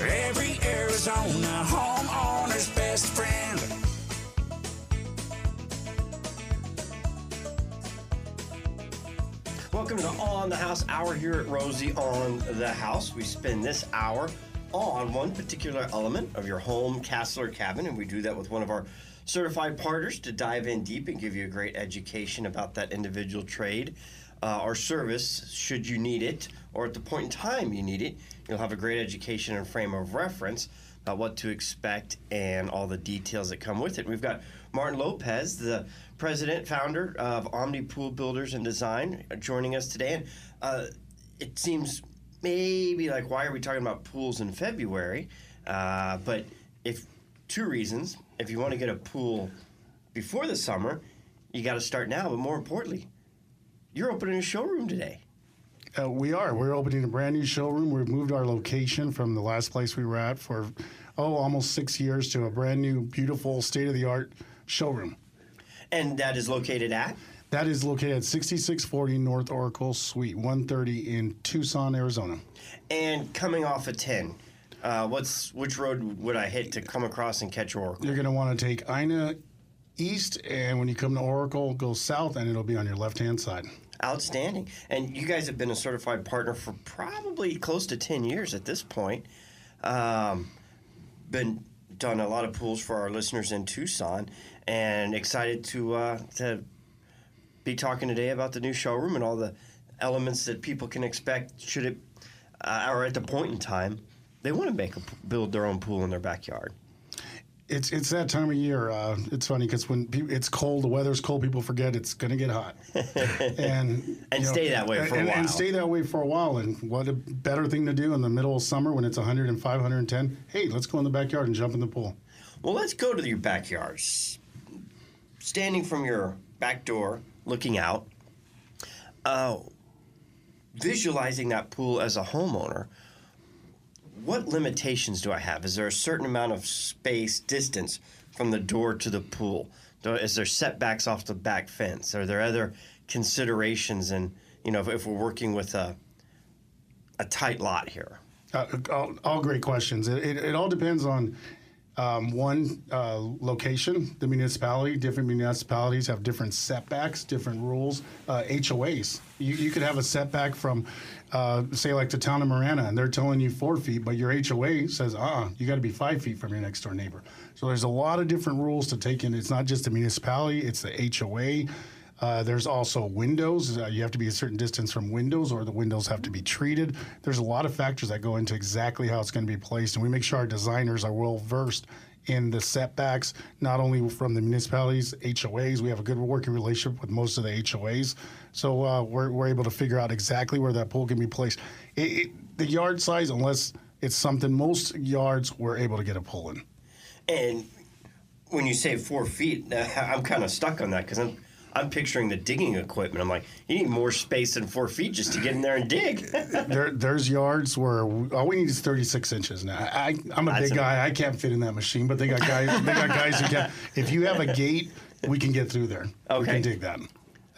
Every Arizona homeowner's best friend. Welcome to All On the House Hour here at Rosie on the House. We spend this hour on one particular element of your home, castle, or cabin, and we do that with one of our certified partners to dive in deep and give you a great education about that individual trade uh, or service should you need it, or at the point in time you need it. You'll have a great education and frame of reference about what to expect and all the details that come with it. We've got Martin Lopez, the president, founder of Omni Pool Builders and Design, joining us today. And uh, it seems maybe like, why are we talking about pools in February? Uh, but if two reasons, if you want to get a pool before the summer, you got to start now. But more importantly, you're opening a showroom today. Uh, we are. We're opening a brand new showroom. We've moved our location from the last place we were at for, oh, almost six years to a brand new, beautiful, state of the art showroom. And that is located at? That is located at 6640 North Oracle Suite 130 in Tucson, Arizona. And coming off of 10, uh, what's which road would I hit to come across and catch Oracle? You're going to want to take Ina east, and when you come to Oracle, go south, and it'll be on your left hand side. Outstanding. And you guys have been a certified partner for probably close to 10 years at this point. Um, been done a lot of pools for our listeners in Tucson, and excited to uh, to be talking today about the new showroom and all the elements that people can expect should it uh, or at the point in time they want to make a, build their own pool in their backyard. It's it's that time of year. Uh, it's funny because when pe- it's cold, the weather's cold. People forget it's going to get hot, and and stay that way for and, a while. And stay that way for a while. And what a better thing to do in the middle of summer when it's 105, 110. Hey, let's go in the backyard and jump in the pool. Well, let's go to your backyards. Standing from your back door, looking out, uh, visualizing that pool as a homeowner, what limitations do I have? Is there a certain amount of space, distance from the door to the pool? Is there setbacks off the back fence? Are there other considerations? And you know, if, if we're working with a a tight lot here, Uh, all, all great questions. It, it, it all depends on um, one uh, location, the municipality. Different municipalities have different setbacks, different rules. Uh, HOAs. You, you could have a setback from, uh, say, like the town of Marana, and they're telling you four feet, but your HOA says, uh you got to be five feet from your next door neighbor. So there's a lot of different rules to take in. It's not just the municipality; it's the HOA. Uh, there's also windows. Uh, you have to be a certain distance from windows, or the windows have to be treated. There's a lot of factors that go into exactly how it's going to be placed, and we make sure our designers are well versed in the setbacks, not only from the municipalities, HOAs. We have a good working relationship with most of the HOAs, so uh, we're, we're able to figure out exactly where that pool can be placed. It, it, the yard size, unless it's something, most yards we're able to get a pool in. And when you say four feet, I'm kind of stuck on that because I'm I'm picturing the digging equipment. I'm like, you need more space than four feet just to get in there and dig. there, there's yards where we, all we need is 36 inches. Now, I, I'm a That's big guy. I can't fit in that machine, but they got guys. they got guys who can. If you have a gate, we can get through there. Okay. We can dig that.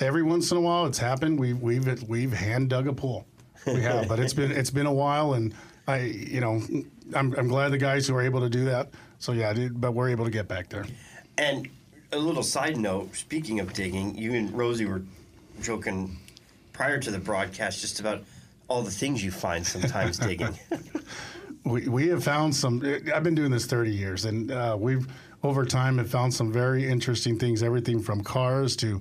Every once in a while, it's happened. We've we've we've hand dug a pool. We have, but it's been it's been a while, and I you know I'm I'm glad the guys who are able to do that. So yeah, but we're able to get back there. and a little side note, speaking of digging, you and Rosie were joking prior to the broadcast just about all the things you find sometimes digging. we, we have found some i've been doing this 30 years and uh, we've over time have found some very interesting things everything from cars to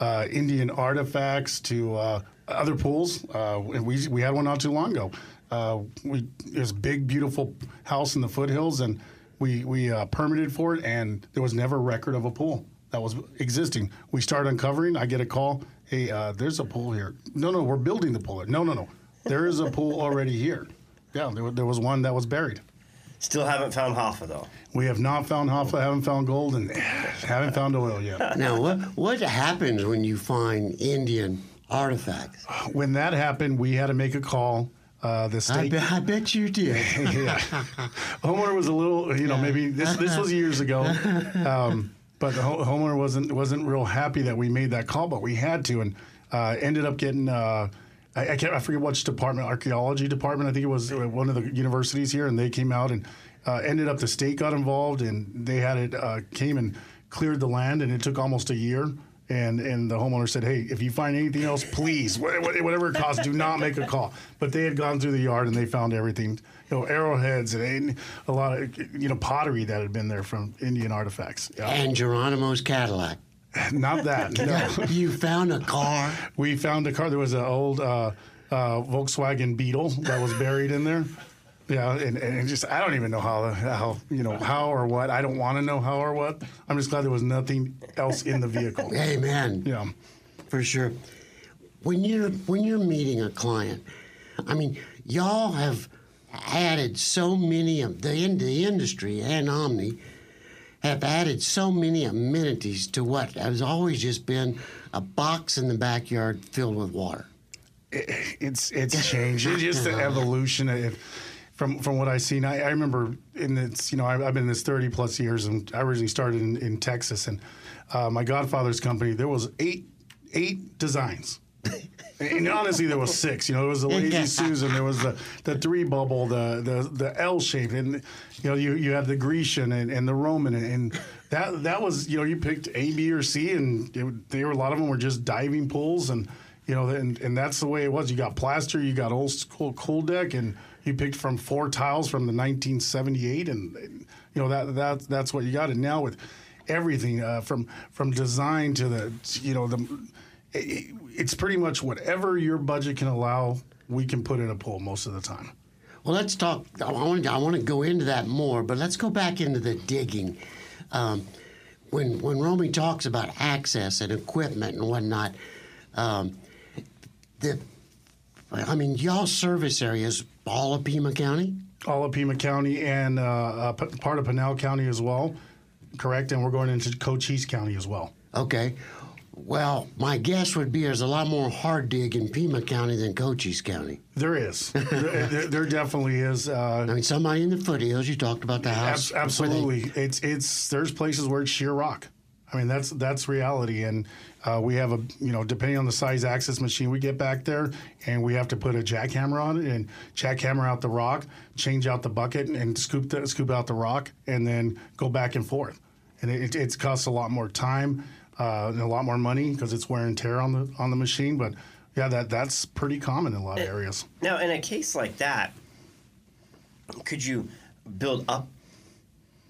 uh, indian artifacts to uh, other pools uh, and we, we had one not too long ago uh, we there's a big beautiful house in the foothills and we, we uh, permitted for it and there was never a record of a pool that was existing we start uncovering i get a call hey uh, there's a pool here no no we're building the pool no no no there is a pool already here yeah, there, there was one that was buried. Still haven't found Hoffa though. We have not found Hoffa, haven't found gold, and haven't found oil yet. Now, what what happens when you find Indian artifacts? When that happened, we had to make a call. Uh, the I, be, I bet you did. yeah. Homeowner was a little, you know, maybe this this was years ago, um, but the ho- homeowner wasn't wasn't real happy that we made that call, but we had to, and uh, ended up getting uh, I, I can't I forget which department, archaeology department. I think it was uh, one of the universities here, and they came out and uh, ended up the state got involved, and they had it uh, came and cleared the land, and it took almost a year. And and the homeowner said, "Hey, if you find anything else, please, wha- wha- whatever it costs, do not make a call." But they had gone through the yard and they found everything, you know, arrowheads and, and a lot of you know pottery that had been there from Indian artifacts. Yeah. And Geronimo's Cadillac. Not that. No. You found a car. we found a car. There was an old uh, uh, Volkswagen Beetle that was buried in there. Yeah, and, and just I don't even know how how you know how or what. I don't want to know how or what. I'm just glad there was nothing else in the vehicle. Amen. Yeah. For sure. When you're when you're meeting a client, I mean, y'all have added so many of the in the industry and Omni have added so many amenities to what has always just been a box in the backyard filled with water. it's it's changed. It's just the uh-huh. evolution of from from what I've seen. I, I remember in this, you know, I, I've been in this thirty plus years, and I originally started in, in Texas, and uh, my godfather's company. There was eight eight designs. And honestly, there was six. You know, there was the lazy Susan, there was the, the three bubble, the the, the L shape, and you know, you, you had the Grecian and, and the Roman, and, and that that was you know, you picked A, B, or C, and it, they were a lot of them were just diving pools, and you know, and, and that's the way it was. You got plaster, you got old school cool deck, and you picked from four tiles from the 1978, and, you know that that that's what you got. And now with everything uh, from from design to the you know the it, it's pretty much whatever your budget can allow. We can put in a pool most of the time. Well, let's talk. I want to, I want to go into that more, but let's go back into the digging. Um, when when Romy talks about access and equipment and whatnot, um, the I mean, y'all service areas all of Pima County. All of Pima County and uh, uh, p- part of Pinal County as well, correct? And we're going into Cochise County as well. Okay. Well, my guess would be there's a lot more hard dig in Pima County than Cochise County. There is, there, there, there definitely is. Uh, I mean, somebody in the foothills. You talked about the house. Ab- absolutely, it's it's there's places where it's sheer rock. I mean that's that's reality, and uh, we have a you know depending on the size access machine we get back there, and we have to put a jackhammer on it and jackhammer out the rock, change out the bucket, and scoop the, scoop out the rock, and then go back and forth, and it, it costs a lot more time uh, and a lot more money because it's wear and tear on the on the machine, but. Yeah, that that's pretty common in a lot of areas. Now, in a case like that, could you build up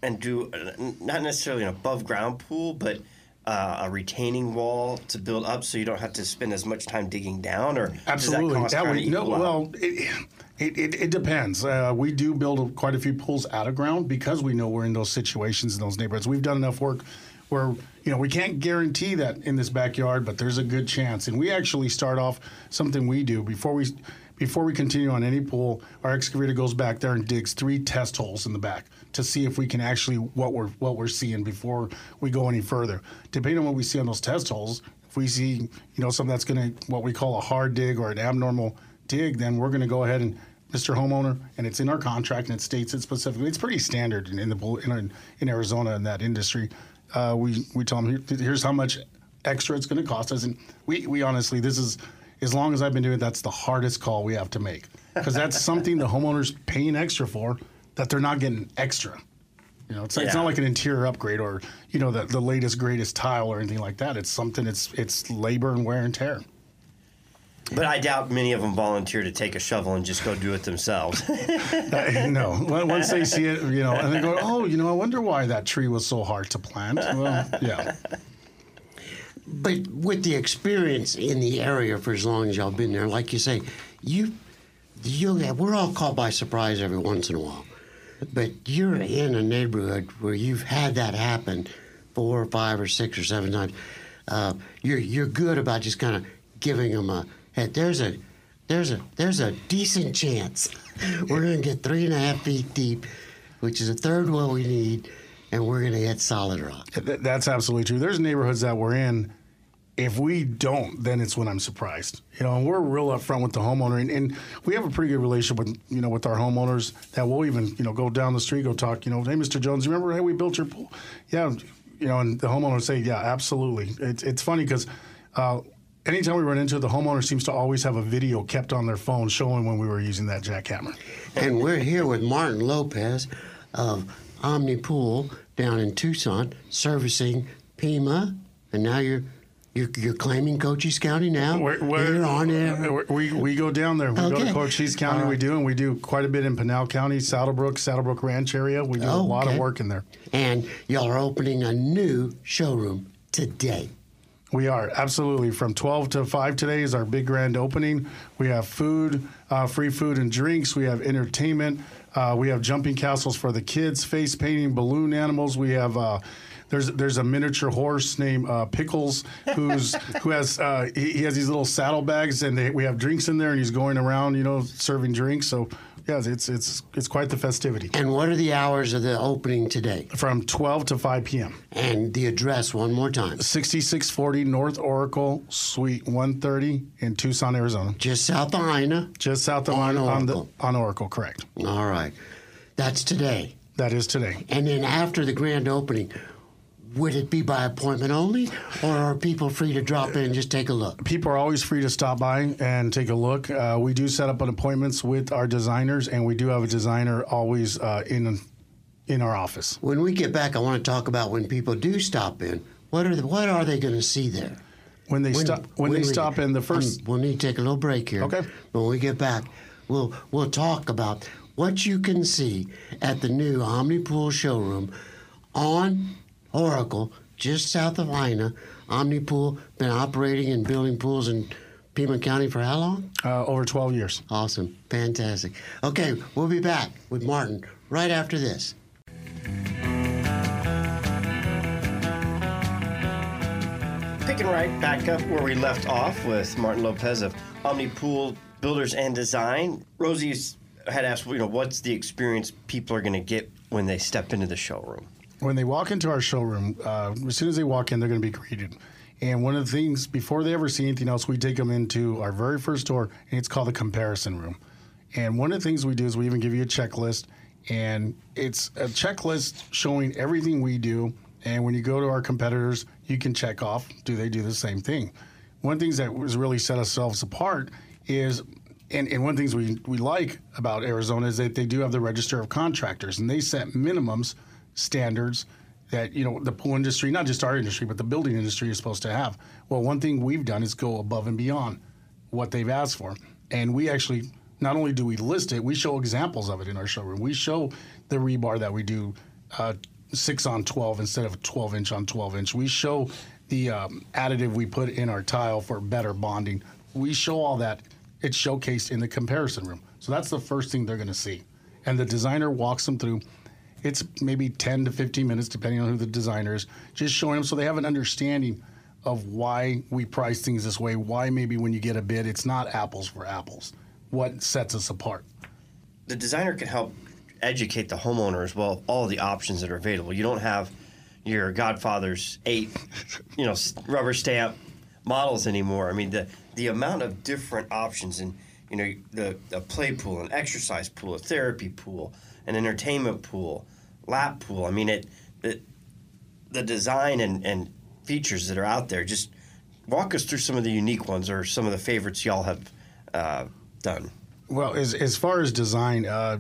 and do uh, not necessarily an above ground pool, but uh, a retaining wall to build up so you don't have to spend as much time digging down? Or Absolutely. does that cost That would- no, well, it, it, it, it depends. Uh, we do build quite a few pools out of ground because we know we're in those situations in those neighborhoods. We've done enough work where you know we can't guarantee that in this backyard, but there's a good chance. And we actually start off something we do before we before we continue on any pool. Our excavator goes back there and digs three test holes in the back to see if we can actually what we're what we're seeing before we go any further. Depending on what we see on those test holes, if we see you know something that's going to what we call a hard dig or an abnormal dig, then we're going to go ahead and Mr. Homeowner, and it's in our contract and it states it specifically. It's pretty standard in, in the in, in Arizona in that industry. Uh, we we tell them Here, here's how much extra it's going to cost us, and we we honestly this is as long as I've been doing it, that's the hardest call we have to make because that's something the homeowner's paying extra for that they're not getting extra. You know, it's, it's not like an interior upgrade or you know the, the latest greatest tile or anything like that. It's something. It's it's labor and wear and tear. But I doubt many of them volunteer to take a shovel and just go do it themselves. Uh, no, once they see it, you know, and they go, "Oh, you know, I wonder why that tree was so hard to plant." Well, yeah, But with the experience in the area for as long as y'all been there, like you say, you, you, we're all caught by surprise every once in a while. But you're in a neighborhood where you've had that happen four or five or six or seven times. Uh, you're you're good about just kind of giving them a. Hey, there's a, there's a there's a decent chance we're gonna get three and a half feet deep, which is a third what we need, and we're gonna hit solid rock. That's absolutely true. There's neighborhoods that we're in. If we don't, then it's when I'm surprised. You know, and we're real upfront with the homeowner, and, and we have a pretty good relationship with you know with our homeowners. That we'll even you know go down the street, go talk. You know, hey, Mr. Jones, you remember? Hey, we built your pool. Yeah, you know, and the homeowner will say, yeah, absolutely. It's it's funny because. Uh, anytime we run into it, the homeowner seems to always have a video kept on their phone showing when we were using that jackhammer. And we're here with Martin Lopez of Omni Pool down in Tucson, servicing Pima, and now you're you're, you're claiming Cochise County now. We're, we're- You're on it. we're- We, we go down there. We go to Cochise County. We do, and we do quite a bit in Pinal County, Saddlebrook, Saddlebrook Ranch area. We do a Oh, lot okay. of work in there. And y'all are opening a new showroom today. We are absolutely from 12 to 5 today is our big grand opening. We have food, uh, free food and drinks. We have entertainment. Uh, we have jumping castles for the kids, face painting, balloon animals. We have. Uh, there's, there's a miniature horse named uh, Pickles who's who has uh, he, he has these little saddlebags and they, we have drinks in there and he's going around you know serving drinks so yeah it's it's it's quite the festivity And what are the hours of the opening today? from 12 to 5 p.m. And the address one more time. 6640 North Oracle Suite 130 in Tucson, Arizona. Just south of Ina. Just south of On on, on the on Oracle, correct. All right. That's today. That is today. And then after the grand opening, would it be by appointment only, or are people free to drop in and just take a look? People are always free to stop by and take a look. Uh, we do set up an appointments with our designers, and we do have a designer always uh, in in our office. When we get back, I want to talk about when people do stop in. What are the, what are they going to see there? When they stop when, they we- stop in the first Um, we'll need to take a little break here. Okay. When we get back, we'll we'll talk about what you can see at the new Omnipool showroom on Oracle, just south of Ina. Omnipool been operating and building pools in Pima County for how long? uh, over 12 years. Awesome, fantastic. Okay, we'll be back with Martin right after this. Picking right back up where we left off with Martin Lopez of Omnipool Builders and Design. Rosie had asked, you know, what's the experience people are going to get when they step into the showroom? When they walk into our showroom, uh, as soon as they walk in, they're going to be greeted. And one of the things, before they ever see anything else, we take them into our very first door, and it's called the comparison room. And one of the things we do is we even give you a checklist, and it's a checklist showing everything we do. And when you go to our competitors, you can check off do they do the same thing. One of the things that has really set ourselves apart is and, and one of the things we, we like about Arizona is that they do have the register of contractors and they set minimums standards that you know the pool industry, not just our industry, but the building industry is supposed to have. Well, one thing we've done is go above and beyond what they've asked for, and we actually not only do we list it, we show examples of it in our showroom. We show the rebar that we do uh, six on twelve instead of twelve inch on twelve inch. We show the um, additive we put in our tile for better bonding. We show all that. It's showcased in the comparison room. So that's the first thing they're going to see, and the designer walks them through it's maybe 10 to 15 minutes depending on who the designer is just showing them so they have an understanding of why we price things this way why maybe when you get a bid it's not apples for apples what sets us apart The designer can help educate the homeowner as well of all the options that are available. You don't have your Godfather's eight, you know, rubber stamp models anymore. I mean, the the amount of different options and you know the a play pool, an exercise pool, a therapy pool, an entertainment pool, lap pool. I mean, it the design and and features that are out there. Just walk us through some of the unique ones or some of the favorites y'all have uh, done. Well, as, as far as design, uh,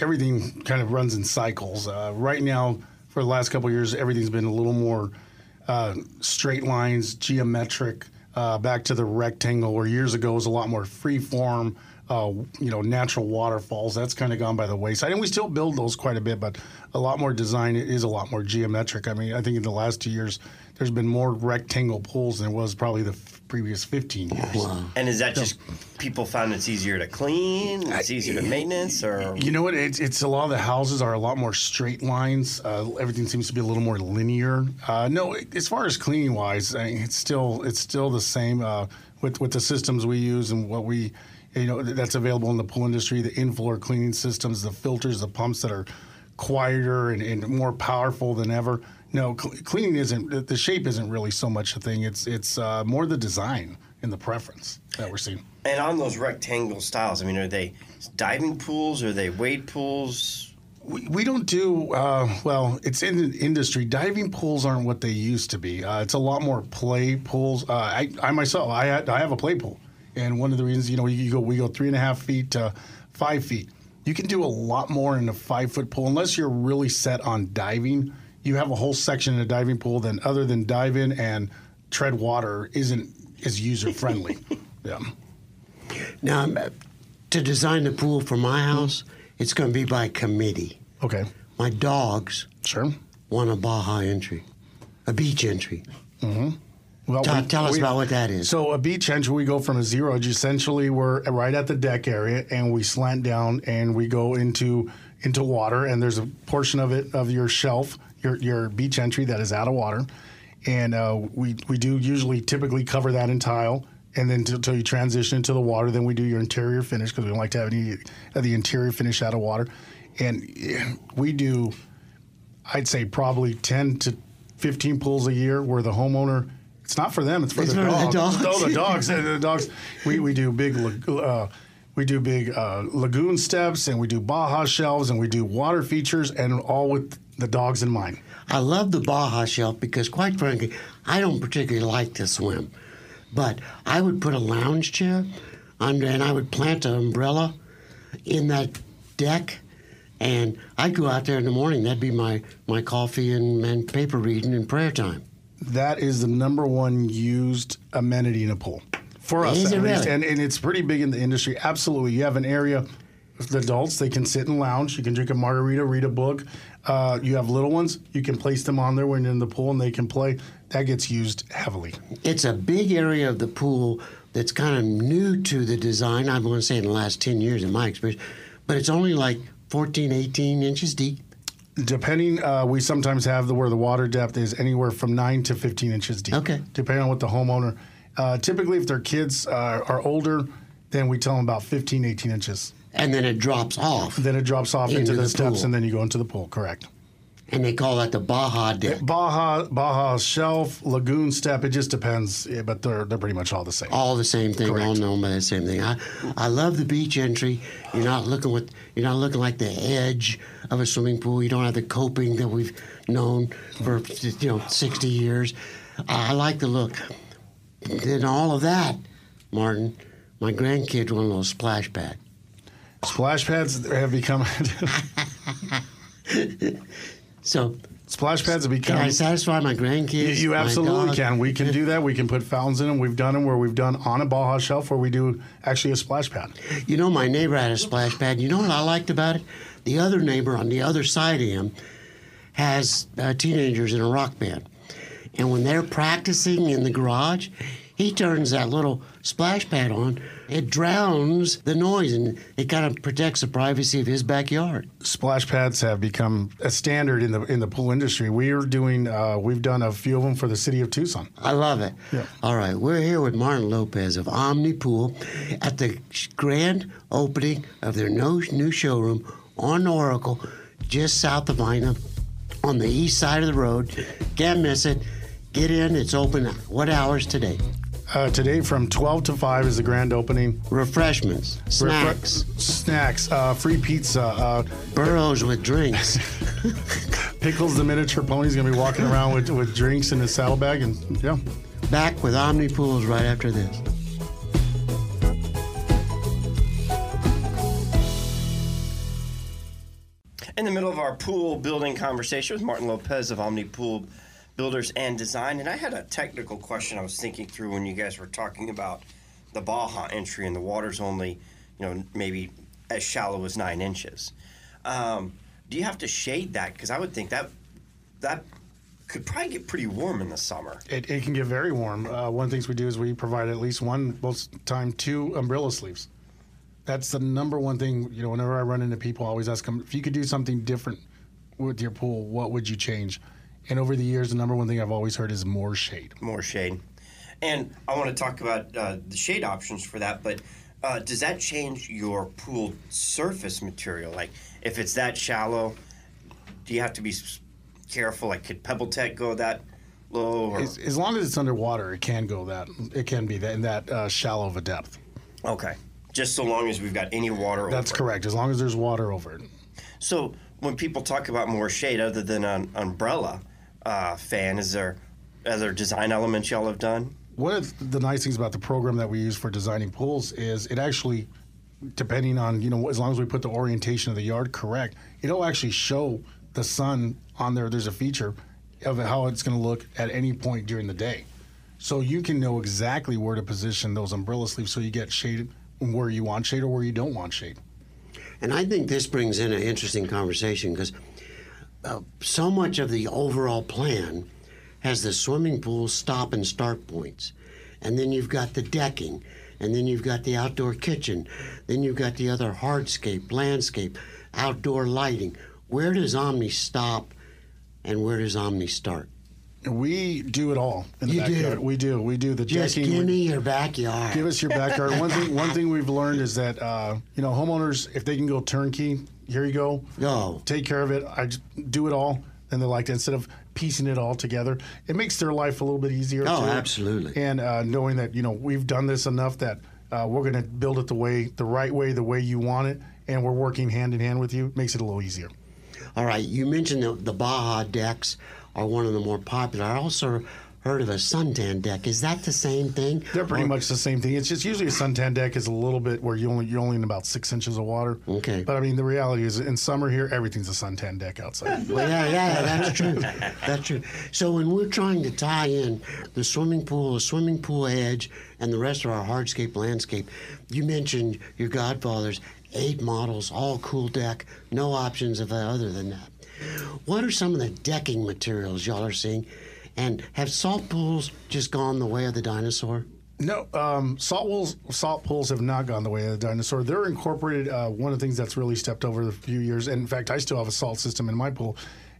everything kind of runs in cycles. Uh, right now, for the last couple years, everything's been a little more uh, straight lines, geometric, uh, back to the rectangle, where years ago was a lot more free form, uh, you know, natural waterfalls. That's kind of gone by the wayside. And we still build those quite a bit, but a lot more design is a lot more geometric. I mean, I think in the last two years, there's been more rectangle pools than was probably the f- previous 15 years. And is that just people found it's easier to clean, it's easier to maintenance, or You know what? It's, it's a lot of the houses are a lot more straight lines. Uh, everything seems to be a little more linear. Uh, no, as far as cleaning wise, I mean, it's still it's still the same uh, with with the systems we use and what we you know that's available in the pool industry. The in-floor cleaning systems, the filters, the pumps that are quieter and, and more powerful than ever. No, cl- cleaning isn't the- shape isn't really so much a thing. It's it's uh, more the design and the preference that we're seeing. and on those rectangle styles? I mean, are they diving pools? Are they wade pools? We, we don't do uh, well. It's in the industry. Diving pools aren't what they used to be. Uh, it's a lot more play pools. Uh, I, I myself, I, I have a play pool, and one of the reasons, you know, you go we go three and a half feet to five feet. You can do a lot more in a five foot pool unless you're really set on diving. You have a whole section in a diving pool. Then other than dive in and tread water isn't is user friendly. yeah. Now, um, to design the pool for my house, it's going to be by committee. Okay. My dogs Sure. want a Baja entry, a beach entry. Well, Tell, we- tell us we- about what that is. So a beach entry, we go from a zero edge. Essentially, we're right at the deck area, and we slant down, and we go into into water. And there's a portion of it of your shelf, your your beach entry that is out of water, and uh, we we do usually typically cover that in tile. And then until you transition into the water, then we do your interior finish because we don't like to have any of the interior finish out of water. And we do I'd say probably 10 to 15 pools a year where the homeowner, it's not for them, it's for It's the for the dogs. No, the dogs. the dogs. We, we do big, uh, we do big uh, lagoon steps and we do Baja shelves and we do water features and all with the dogs in mind. I love the Baja shelf because, quite frankly, I don't particularly like to swim. But I would put a lounge chair under, and I would plant an umbrella in that deck, and I'd go out there in the morning. That'd be my, my coffee and, and paper reading and prayer time. That is the number one used amenity in a pool for us, Is at it least. really? And, and it's pretty big in the industry. Absolutely. You have an area the adults, they can sit and lounge. You can drink a margarita, read a book. Uh, you have little ones, you can place them on there when you're in the pool and they can play. That gets used heavily. It's a big area of the pool that's kind of new to the design. I'm going to say in the last 10 years, in my experience, but it's only like 14, 18 inches deep. Depending, uh, we sometimes have the where the water depth is anywhere from nine to 15 inches deep. Okay. Depending on what the homeowner. Uh, typically, if their kids uh, are older, then we tell them about 15, 18 inches. And then it drops off. Then it drops off into, Into the, the steps, and then you go into the pool. Correct. And they call that the Baja deck. Baja, Baja shelf, lagoon step. It just depends, yeah, but they're they're pretty much all the same. all the same thing, all known by the same thing. I, I love the beach entry. You're not looking with you're not looking like the edge of a swimming pool. You don't have the coping that we've known for you know 60 years. I like the look. Then all of that, Martin, my grandkids want a little splash pad. Splash pads have become So splash pads have can become. I satisfy my grandkids? You, you absolutely can. We can do that. We can put fountains in them. We've done them where we've done on a Baja shelf where we do actually a splash pad. You know, my neighbor had a splash pad. You know what I liked about it? The other neighbor on the other side of him has uh, teenagers in a rock band. And when they're practicing in the garage, he turns that little splash pad on. It drowns the noise and it kind of protects the privacy of his backyard. Splash pads have become a standard in the in the pool industry. We are doing. Uh, we've done a few of them for the city of Tucson. I love it. Yeah. All right, we're here with Martin Lopez of Omni Pool at the grand opening of their no, new showroom on Oracle, just south of Ina, on the east side of the road. Can't miss it. Get in. It's open. What hours today? Uh, today from 12 to 5 is the grand opening. Refreshments, snacks, Snacks, uh, free pizza, uh, burros with drinks. Pickles, the miniature pony's gonna be walking around with, with drinks in his saddlebag, and yeah. Back with Omni Pools right after this. In the middle of our pool building conversation with Martin Lopez of Omni Pool Builders and Design, and I had a technical question I was thinking through when you guys were talking about the Baja entry and the water's only, you know, maybe as shallow as nine inches. Um, do you have to shade that? Because I would think that that could probably get pretty warm in the summer. It, it can get very warm. Uh, one of the things we do is we provide at least one, most time two umbrella sleeves. That's the number one thing. You know, whenever I run into people, I always ask them if you could do something different with your pool, what would you change? And over the years, the number one thing I've always heard is more shade. more shade. And I want to talk about uh, the shade options for that, but uh, does that change your pool surface material? Like, if it's that shallow, do you have to be careful? Like, could PebbleTec go that low? Or? As, as long as it's underwater, it can go that. It can be that in that uh, shallow of a depth. okay. Just so long as we've got any water That's over it. correct. As long as there's water over it. So when people talk about more shade, other than an umbrella uh, fan, is there other design elements y'all have done? One of the nice things about the program that we use for designing pools is it actually, depending on you know, as long as we put the orientation of the yard correct, it'll actually show the sun on there. There's a feature of how it's going to look at any point during the day, so you can know exactly where to position those umbrella sleeves so you get shade where you want shade or where you don't want shade. And I think this brings in an interesting conversation because uh, so much of the overall plan has the swimming pool stop and start points. And then you've got the decking. And then you've got the outdoor kitchen. Then you've got the other hardscape, landscape, outdoor lighting. Where does Omni stop and where does Omni start? We do it all in the You do? We do. We do the Just decking. give we- me your backyard. Give us your backyard. one thing, one thing we've learned is that uh, you know homeowners, if they can go turnkey, here you go, Go. take care of it. I just do it all, and they like to instead of piecing it all together. It makes their life a little bit easier. Oh, too. absolutely. And uh, knowing that you know we've done this enough that uh, we're going to build it the way, the right way, the way you want it, and we're working hand in hand with you, makes it a little easier. All right, you mentioned the, the Baja decks are one of the more popular. I also heard of a suntan deck. Is that the same thing? They're pretty Or- much the same thing. It's just usually a suntan deck is a little bit where you only you're only in about six inches of water. Okay. But I mean, the reality is, in summer here, everything's a suntan deck outside. Well, yeah, yeah, that's true. That's true. So when we're trying to tie in the swimming pool, the swimming pool edge, and the rest of our hardscape landscape, you mentioned your godfathers, eight models, all cool deck, no options of uh, other than that. What are some of the decking materials y'all are seeing? And have salt pools just gone the way of the dinosaur? No, um, salt pools, salt pools have not gone the way of the dinosaur. They're incorporated. Uh, one of the things that's really stepped over the few years, and in fact, I still have a salt system in my pool,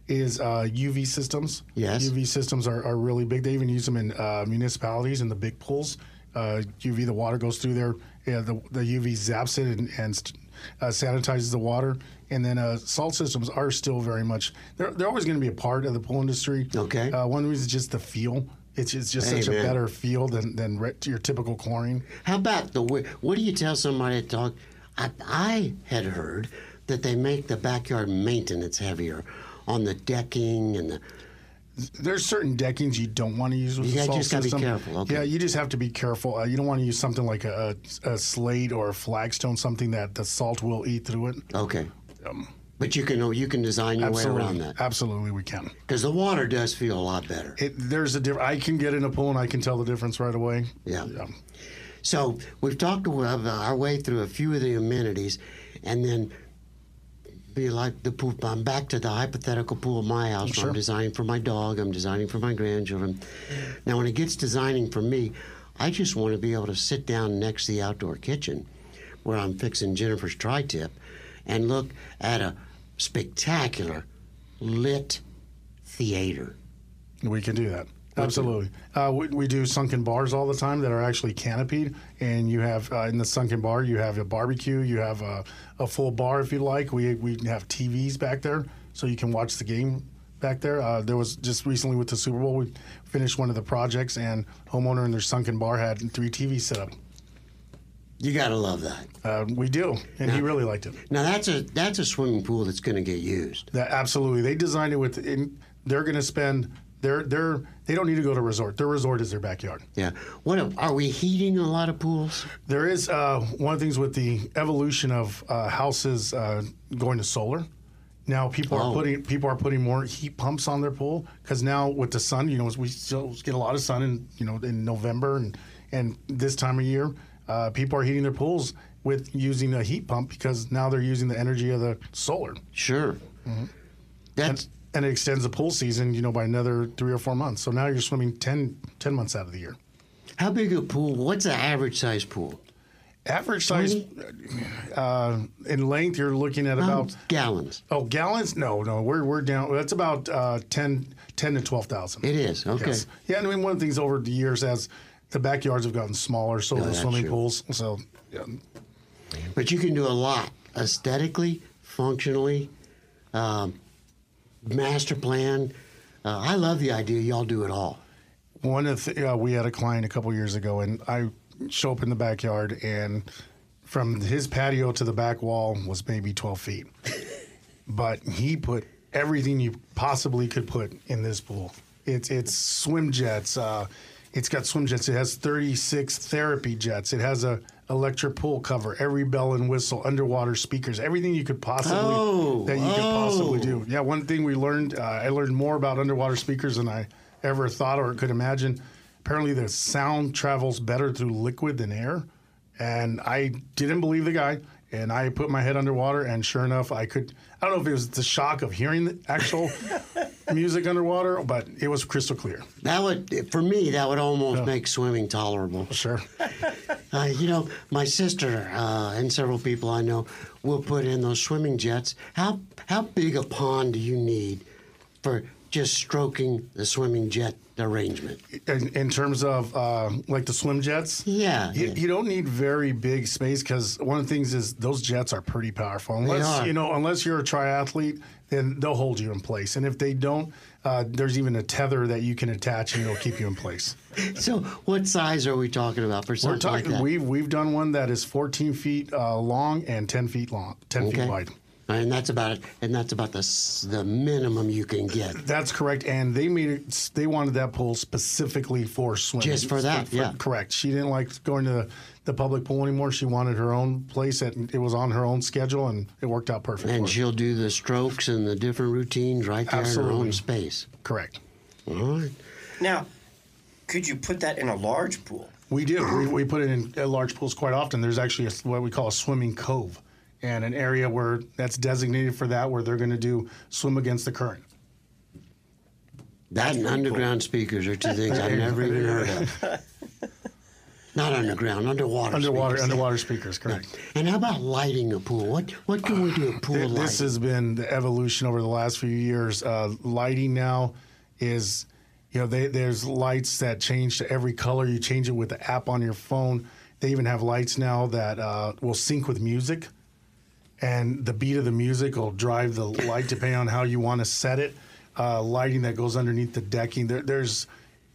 is uh, UV systems. Yes. UV systems are, are really big. They even use them in uh, municipalities in the big pools. Uh, UV, the water goes through there. Yeah, the, the UV zaps it and, and uh, sanitizes the water. And then uh, salt systems are still very much, they're, they're always going to be a part of the pool industry. Okay. Uh, one reason is just the feel. It's, it's just Hey, such man. a better feel than, than re- your typical chlorine. How about the way? What do you tell somebody to talk? I, I had heard that they make the backyard maintenance heavier on the decking and the. There's certain deckings you don't want to use with You the salt just gotta be careful, okay. Yeah, you just have to be careful. Uh, you don't want to use something like a, a, slate or a flagstone, something that the salt will eat through it. Okay. but you can you can design your way around that absolutely, we can. because the water does feel a lot better. It, there's a difference. I can get in a pool and I can tell the difference right away. Yeah. So we've talked our way through a few of the amenities, and then be like the pool. I'm back to the hypothetical pool of my house. where Sure. I'm designing for my dog. I'm designing for my grandchildren. Now, when it gets designing for me, I just want to be able to sit down next to the outdoor kitchen, where I'm fixing Jennifer's tri-tip, and look at a spectacular lit theater. We can do that. Absolutely. Uh, we, we do sunken bars all the time that are actually canopied, and you have uh, in the sunken bar you have a barbecue, you have a, a full bar if you like. We we have TVs back there, so you can watch the game back there. Uh, there was just recently with the Super Bowl, we finished one of the projects, and homeowner in their sunken bar had three TVs set up. You gotta love that. Uh, we do, and he really liked it. Now that's a that's a swimming pool that's going to get used. That absolutely. They designed it with. In, they're going to spend. They're they're they don't need to go to a resort. Their resort is their backyard. Yeah. What are we heating a lot of pools? There is uh, one of the things with the evolution of uh, houses uh, going to solar. Now people Oh. are putting people are putting more heat pumps on their pool because now with the sun, you know, we still get a lot of sun in you know in November and and this time of year, uh, people are heating their pools with using a heat pump because now they're using the energy of the solar. Sure. That's And, it extends the pool season, you know, by another three or four months. So now you're swimming 10, 10 months out of the year. how big a pool? What's the average size pool? Average size uh, in length, you're looking at How about gallons? oh gallons. No, no, we're we're down. That's about uh, 10, 10 to twelve thousand. It is okay. Yes. Yeah, and I mean one of the things over the years as the backyards have gotten smaller, so have the swimming true. pools. So yeah, But you can do a lot aesthetically, functionally, um, master plan. Uh, I love the idea. Y'all do it all. One of the, uh, we had a client a couple years ago, and I show up in the backyard, and from his patio to the back wall was maybe twelve feet. but he put everything you possibly could put in this pool. It's it's swim jets. Uh, it's got swim jets. It has 36 therapy jets. It has a electric pool cover, every bell and whistle, underwater speakers, everything you could possibly Oh, that you could possibly oh. do. Yeah, one thing we learned, uh, I learned more about underwater speakers than I ever thought or could imagine. Apparently, the sound travels better through liquid than air, and I didn't believe the guy. And I put my head underwater, and sure enough, I could. I don't know if it was the shock of hearing the actual music underwater, but it was crystal clear. That would, for me, that would almost make swimming tolerable. Sure. Uh, you know, my sister uh, and several people I know will put in those swimming jets. How how big a pond do you need for just stroking the swimming jet arrangement? in, in terms of uh, like the swim jets. Yeah, You, yeah. you don't need very big space because one of the things is those jets are pretty powerful. Unless are. you know, unless you're a triathlete, then they'll hold you in place. And if they don't, uh, there's even a tether that you can attach and it'll keep you in place. So, what size are we talking about for We're talking. like that? we've we've done one that is 14 feet uh, long and 10 feet long, 10 feet wide. And that's about it. And that's about the the minimum you can get. That's correct, and they made it. They wanted that pool specifically for swimming. Just for that, yeah. Correct. She didn't like going to the, the public pool anymore. She wanted her own place. That it was on her own schedule, and it worked out perfect. And for she'll do the strokes and the different routines right there in her own space. correct. All right. Now, could you put that in a large pool? We do. We, we put it in uh, large pools quite often. There's actually a, what we call a swimming cove, and an area where that's designated for that, where they're going to do swim against the current. That and underground speakers are two things I've never even heard of. Not underground, underwater. Underwater, speakers. underwater speakers. Correct. And how about lighting a pool? What what can we do at pool Th- lighting? This has been the evolution over the last few years. Uh, lighting now is, you know, they, there's lights that change to every color. You change it with the app on your phone. They even have lights now that uh, will sync with music, and the beat of the music will drive the light depending on how you want to set it. Uh, lighting that goes underneath the decking. There, there's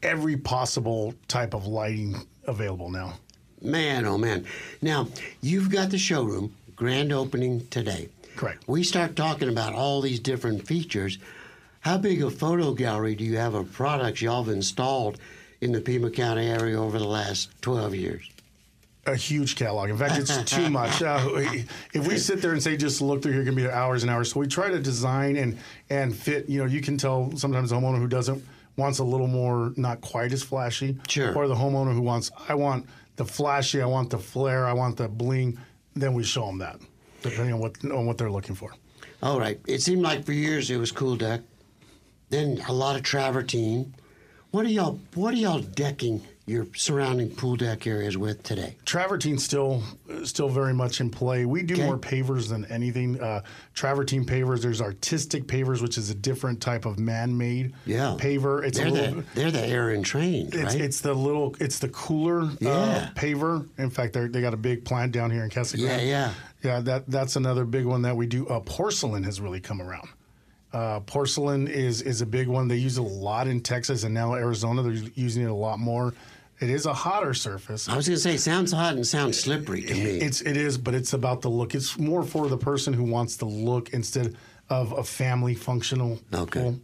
every possible type of lighting available now. Man, oh man. Now, you've got the showroom, grand opening today. Correct. We start talking about all these different features. How big a photo gallery do you have of products y'all have installed in the Pima County area over the last 12 years? A huge catalog. In fact, it's too much. Uh, if we sit there and say just look through here, can be hours and hours. So we try to design and and fit. You know, you can tell sometimes a homeowner who doesn't wants a little more, not quite as flashy, Sure. or the homeowner who wants, I want the flashy, I want the flare, I want the bling. Then we show them that, depending on what on what they're looking for. All right. It seemed like for years it was Cool Deck. Then a lot of travertine. What are y'all what are y'all decking your surrounding pool deck areas with today? Travertine's still still very much in play. We do Okay. more pavers than anything. Uh, travertine pavers. There's artistic pavers, which is a different type of man-made Yeah. paver. It's They're a little. the they're the Aaron trained, It's, right? it's the little, it's the cooler uh, Yeah. paver. In fact, they they got a big plant down here in Casa Yeah, Grande. yeah. yeah. That that's another big one that we do. Uh, porcelain has really come around. Uh, porcelain is is a big one. They use it a lot in Texas and now Arizona. They're using it a lot more. It is a hotter surface. I was gonna say sounds hot and sounds slippery to me. It's it is, but it's about the look. It's more for the person who wants the look instead of a family functional Okay. pool.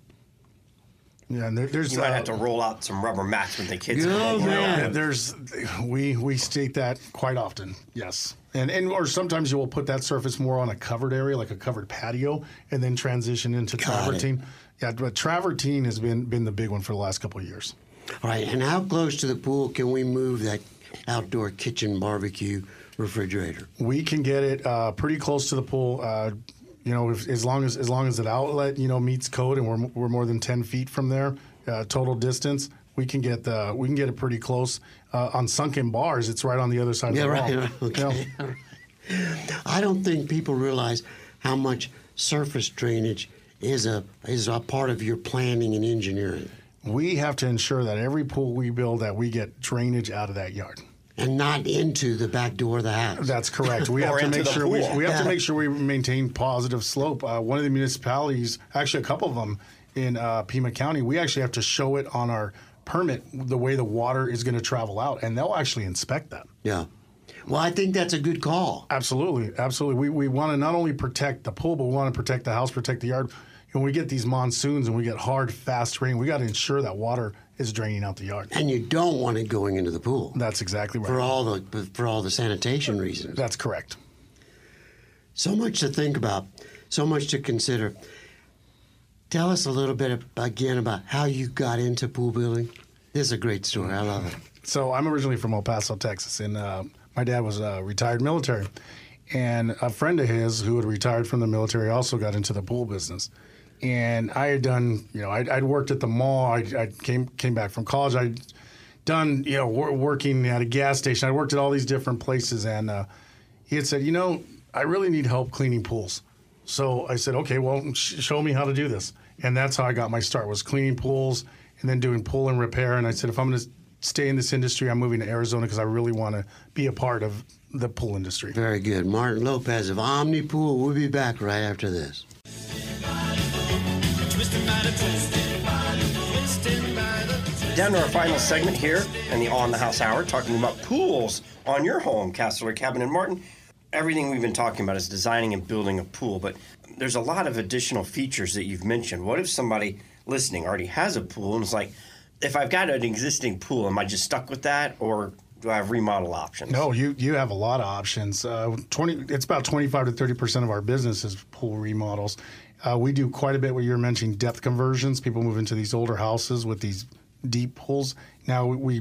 Yeah, and there, there's You might uh, have to roll out some rubber mats with the kids. Oh, come man. Yeah, there's we we state that quite often. Yes, and and or sometimes you will put that surface more on a covered area, like a covered patio, and then transition into Got it. travertine. Yeah, but travertine has been been the big one for the last couple of years. All right, and how close to the pool can we move that outdoor kitchen barbecue refrigerator? We can get it uh, pretty close to the pool. Uh, you know, if, as long as as long as the outlet you know meets code, and we're we're more than ten feet from there, uh, total distance. We can get the we can get it pretty close. Uh, on sunken bars, it's right on the other side Yeah, of the right, wall. right, You know, okay. I don't think people realize how much surface drainage is a is a part of your planning and engineering, we have to ensure that every pool we build that we get drainage out of that yard. and not into the back door of the house. That's correct. We have to make sure we, we have Yeah. to make sure we maintain positive slope. Uh, one of the municipalities, actually a couple of them in uh, Pima County, we actually have to show it on our permit the way the water is going to travel out, and they'll actually inspect that. Yeah. Well, I think that's a good call. Absolutely, absolutely. We, we want to not only protect the pool, but we want to protect the house, protect the yard. When we get these monsoons and we get hard, fast rain, we got to ensure that water is draining out the yard. And you don't want it going into the pool That's exactly right. for all the for all the sanitation reasons. That's correct. So much to think about, so much to consider. Tell us a little bit again about how you got into pool building. This is a great story. I love it. So I'm originally from El Paso, Texas, and uh, my dad was uh, retired military. And a friend of his who had retired from the military also got into the pool business. And I had done, you know, I'd, I'd worked at the mall. I, I came came back from college. I'd done, you know, wor- working at a gas station. I worked at all these different places, and uh, he had said, you know, I really need help cleaning pools. So I said, okay, well, sh- show me how to do this. And that's how I got my start was cleaning pools and then doing pool and repair. And I said, if I'm going to stay in this industry, I'm moving to Arizona because I really want to be a part of the pool industry. Very good. Martin Lopez of Omni Pool. We'll be back right after this. Down to our final segment here in the On the House Hour, talking about pools on your home, Castle or Cabin and Martin. Everything we've been talking about is designing and building a pool, but there's a lot of additional features that you've mentioned. What if somebody listening already has a pool and is like, if I've got an existing pool, am I just stuck with that, or do I have remodel options? No, you you have a lot of options. Uh, Twenty, it's about twenty-five to thirty percent of our business is pool remodels. Uh, we do quite a bit. What you're mentioning, depth conversions. People move into these older houses with these deep pools. Now we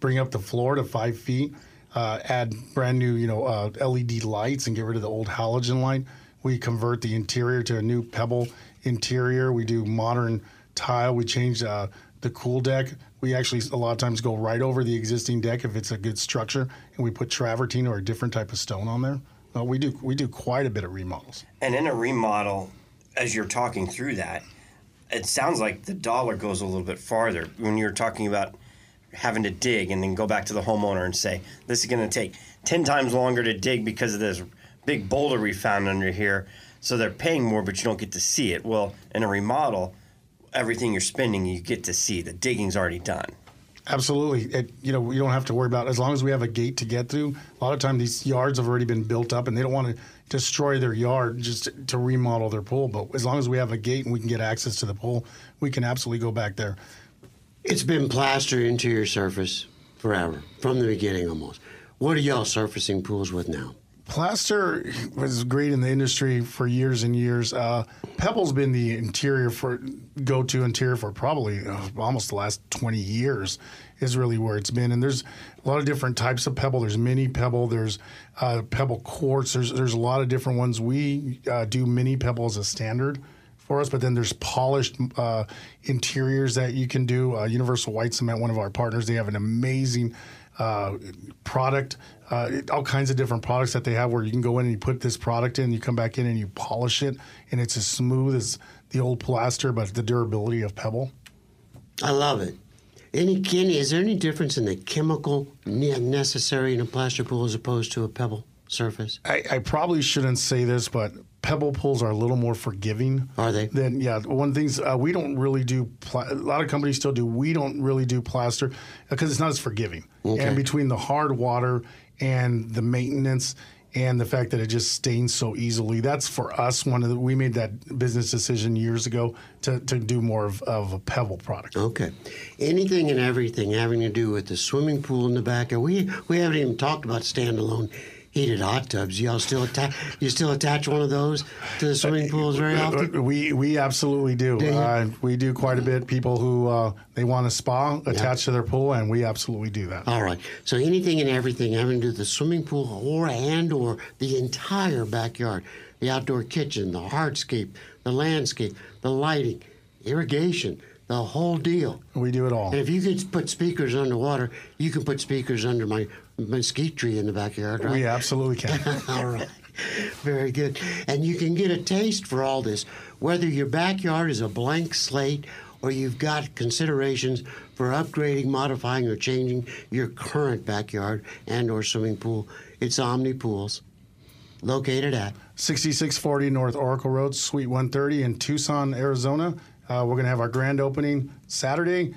bring up the floor to five feet, uh, add brand new, you know, uh, LED lights, and get rid of the old halogen light. We convert the interior to a new pebble interior. We do modern tile. We change uh, the cool deck. We actually a lot of times go right over the existing deck if it's a good structure, and we put travertine or a different type of stone on there. Uh, we do we do quite a bit of remodels. And in a remodel, as you're talking through that, it sounds like the dollar goes a little bit farther when you're talking about having to dig and then go back to the homeowner and say, this is going to take 10 times longer to dig because of this big boulder we found under here. So they're paying more, but you don't get to see it. Well, in a remodel, everything you're spending, you get to see. The digging's already done. Absolutely. It, you know, we don't have to worry about as long as we have a gate to get through. A lot of times these yards have already been built up, and they don't want to destroy their yard just to remodel their pool. But as long as we have a gate and we can get access to the pool, we can absolutely go back there. It's been plastered into your surface forever, from the beginning almost. What are y'all surfacing pools with now? Plaster was great in the industry for years and years. Uh, Pebble's been the interior for go-to interior for probably uh, almost the last 20 years. Is really where it's been, and there's a lot of different types of pebble. There's mini pebble. There's uh, pebble quartz. There's there's a lot of different ones. We uh, do mini pebble as a standard for us, but then there's polished uh, interiors that you can do. Uh, Universal White Cement, one of our partners, they have an amazing uh, product, uh, it- all kinds of different products that they have where you can go in and you put this product in, you come back in and you polish it, and it's as smooth as the old plaster, but the durability of pebble. I love it. Any is there any difference in the chemical necessary in a plaster pool as opposed to a pebble surface? I, I probably shouldn't say this, but pebble pools are a little more forgiving. Are they? Then yeah, one of the things uh, we don't really do. Pla- a lot of companies still do. We don't really do plaster because it's not as forgiving. Okay. And between the hard water and the maintenance and the fact that it just stains so easily, that's for us one of the. We made that business decision years ago to, to do more of, of a pebble product. Okay. Anything and everything having to do with the swimming pool in the back. We we haven't even talked about standalone heated hot tubs. Y'all still attach? You still attach one of those to the swimming pools very often? We we absolutely do. Do? Uh, we do quite a bit. People who uh, they want a spa attached to their pool, and we absolutely do that. All right. So anything and everything having to do with the swimming pool or and or the entire backyard, the outdoor kitchen, the hardscape, the landscape, the lighting, irrigation, the whole deal. We do it all. And if you could put speakers underwater, you can put speakers under my mesquite tree in the backyard, right? We absolutely can. all right. Very good. And you can get a taste for all this, whether your backyard is a blank slate or you've got considerations for upgrading, modifying, or changing your current backyard and or swimming pool. It's Omni Pools, located at 6640 North Oracle Road, Suite 130 in Tucson, Arizona. Uh, we're going to have our grand opening Saturday,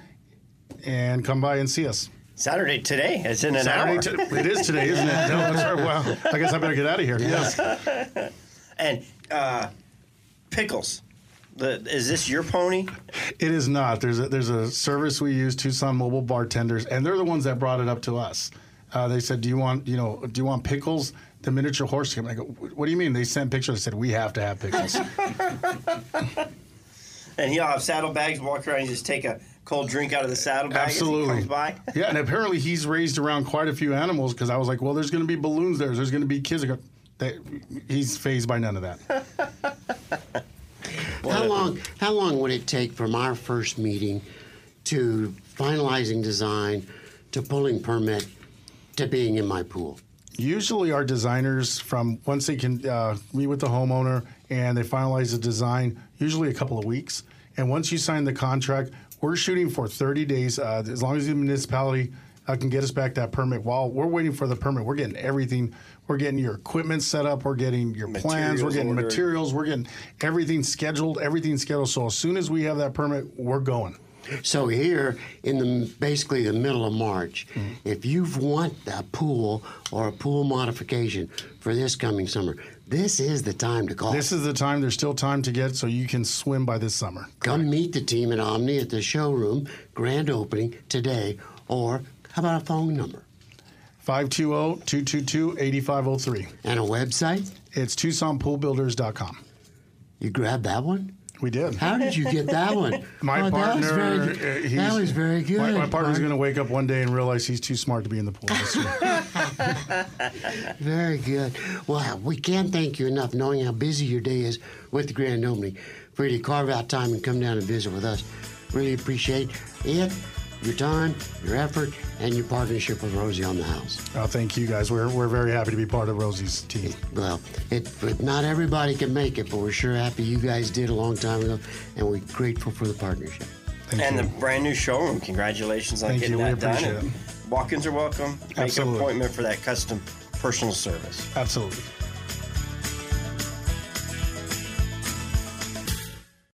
and come by and see us. Saturday today. It's in an Saturday hour. to- it is today, isn't it? No, that's right. Well, I guess I better get out of here. Yes. and uh, pickles. The, is this your pony? It is not. There's a, there's a service we use, Tucson Mobile Bartenders, and they're the ones that brought it up to us. Uh, they said, "Do you want you know Do you want pickles?" The miniature horse came. I go, "What do you mean?" They sent pictures. I said, "We have to have pickles." And he'll have saddlebags, walk around, and just take a cold drink out of the saddlebag as he Absolutely. comes by. yeah, and apparently he's raised around quite a few animals because I was like, "Well, there's going to be balloons there. There's going to be kids." I go, they, he's fazed by none of that. How long? How long would it take from our first meeting to finalizing design to pulling permit to being in my pool? Usually, our designers, from once they can uh, meet with the homeowner and they finalize the design, usually a couple of weeks. And once you sign the contract, we're shooting for 30 days. Uh, as long as the municipality uh, can get us back that permit, while we're waiting for the permit, we're getting everything. We're getting your equipment set up. We're getting your plans. We're getting ordered. materials. We're getting everything scheduled. Everything scheduled. So as soon as we have that permit, we're going. So here, in the basically the middle of March, Mm-hmm. if you want a pool or a pool modification for this coming summer, this is the time to call. This is the time. There's still time to get, so you can swim by this summer. Come meet the team at Omni at the showroom grand opening today, or how about a phone number 520-222-8503. and a website? It's TucsonPoolBuilders.com. You grabbed that one. We did. How did you get that one? My Oh, partner, That was very, uh, he's, that was very good. My, my partner's going to wake up one day and realize he's too smart to be in the pool. Very good. Well, we can't thank you enough, knowing how busy your day is with the grand opening, for you to carve out time and come down and visit with us. Really appreciate it, your time, your effort, and your partnership with Rosie on the house. oh, thank you guys. We're, we're very happy to be part of Rosie's team. Well, it, but not everybody can make it, but we're sure happy you guys did a long time ago, and we're grateful for the partnership. Thank And you. the brand new showroom. Congratulations on Thank getting you. We that done. appreciate And Walk-ins are welcome. Make an appointment for that custom personal service. Absolutely.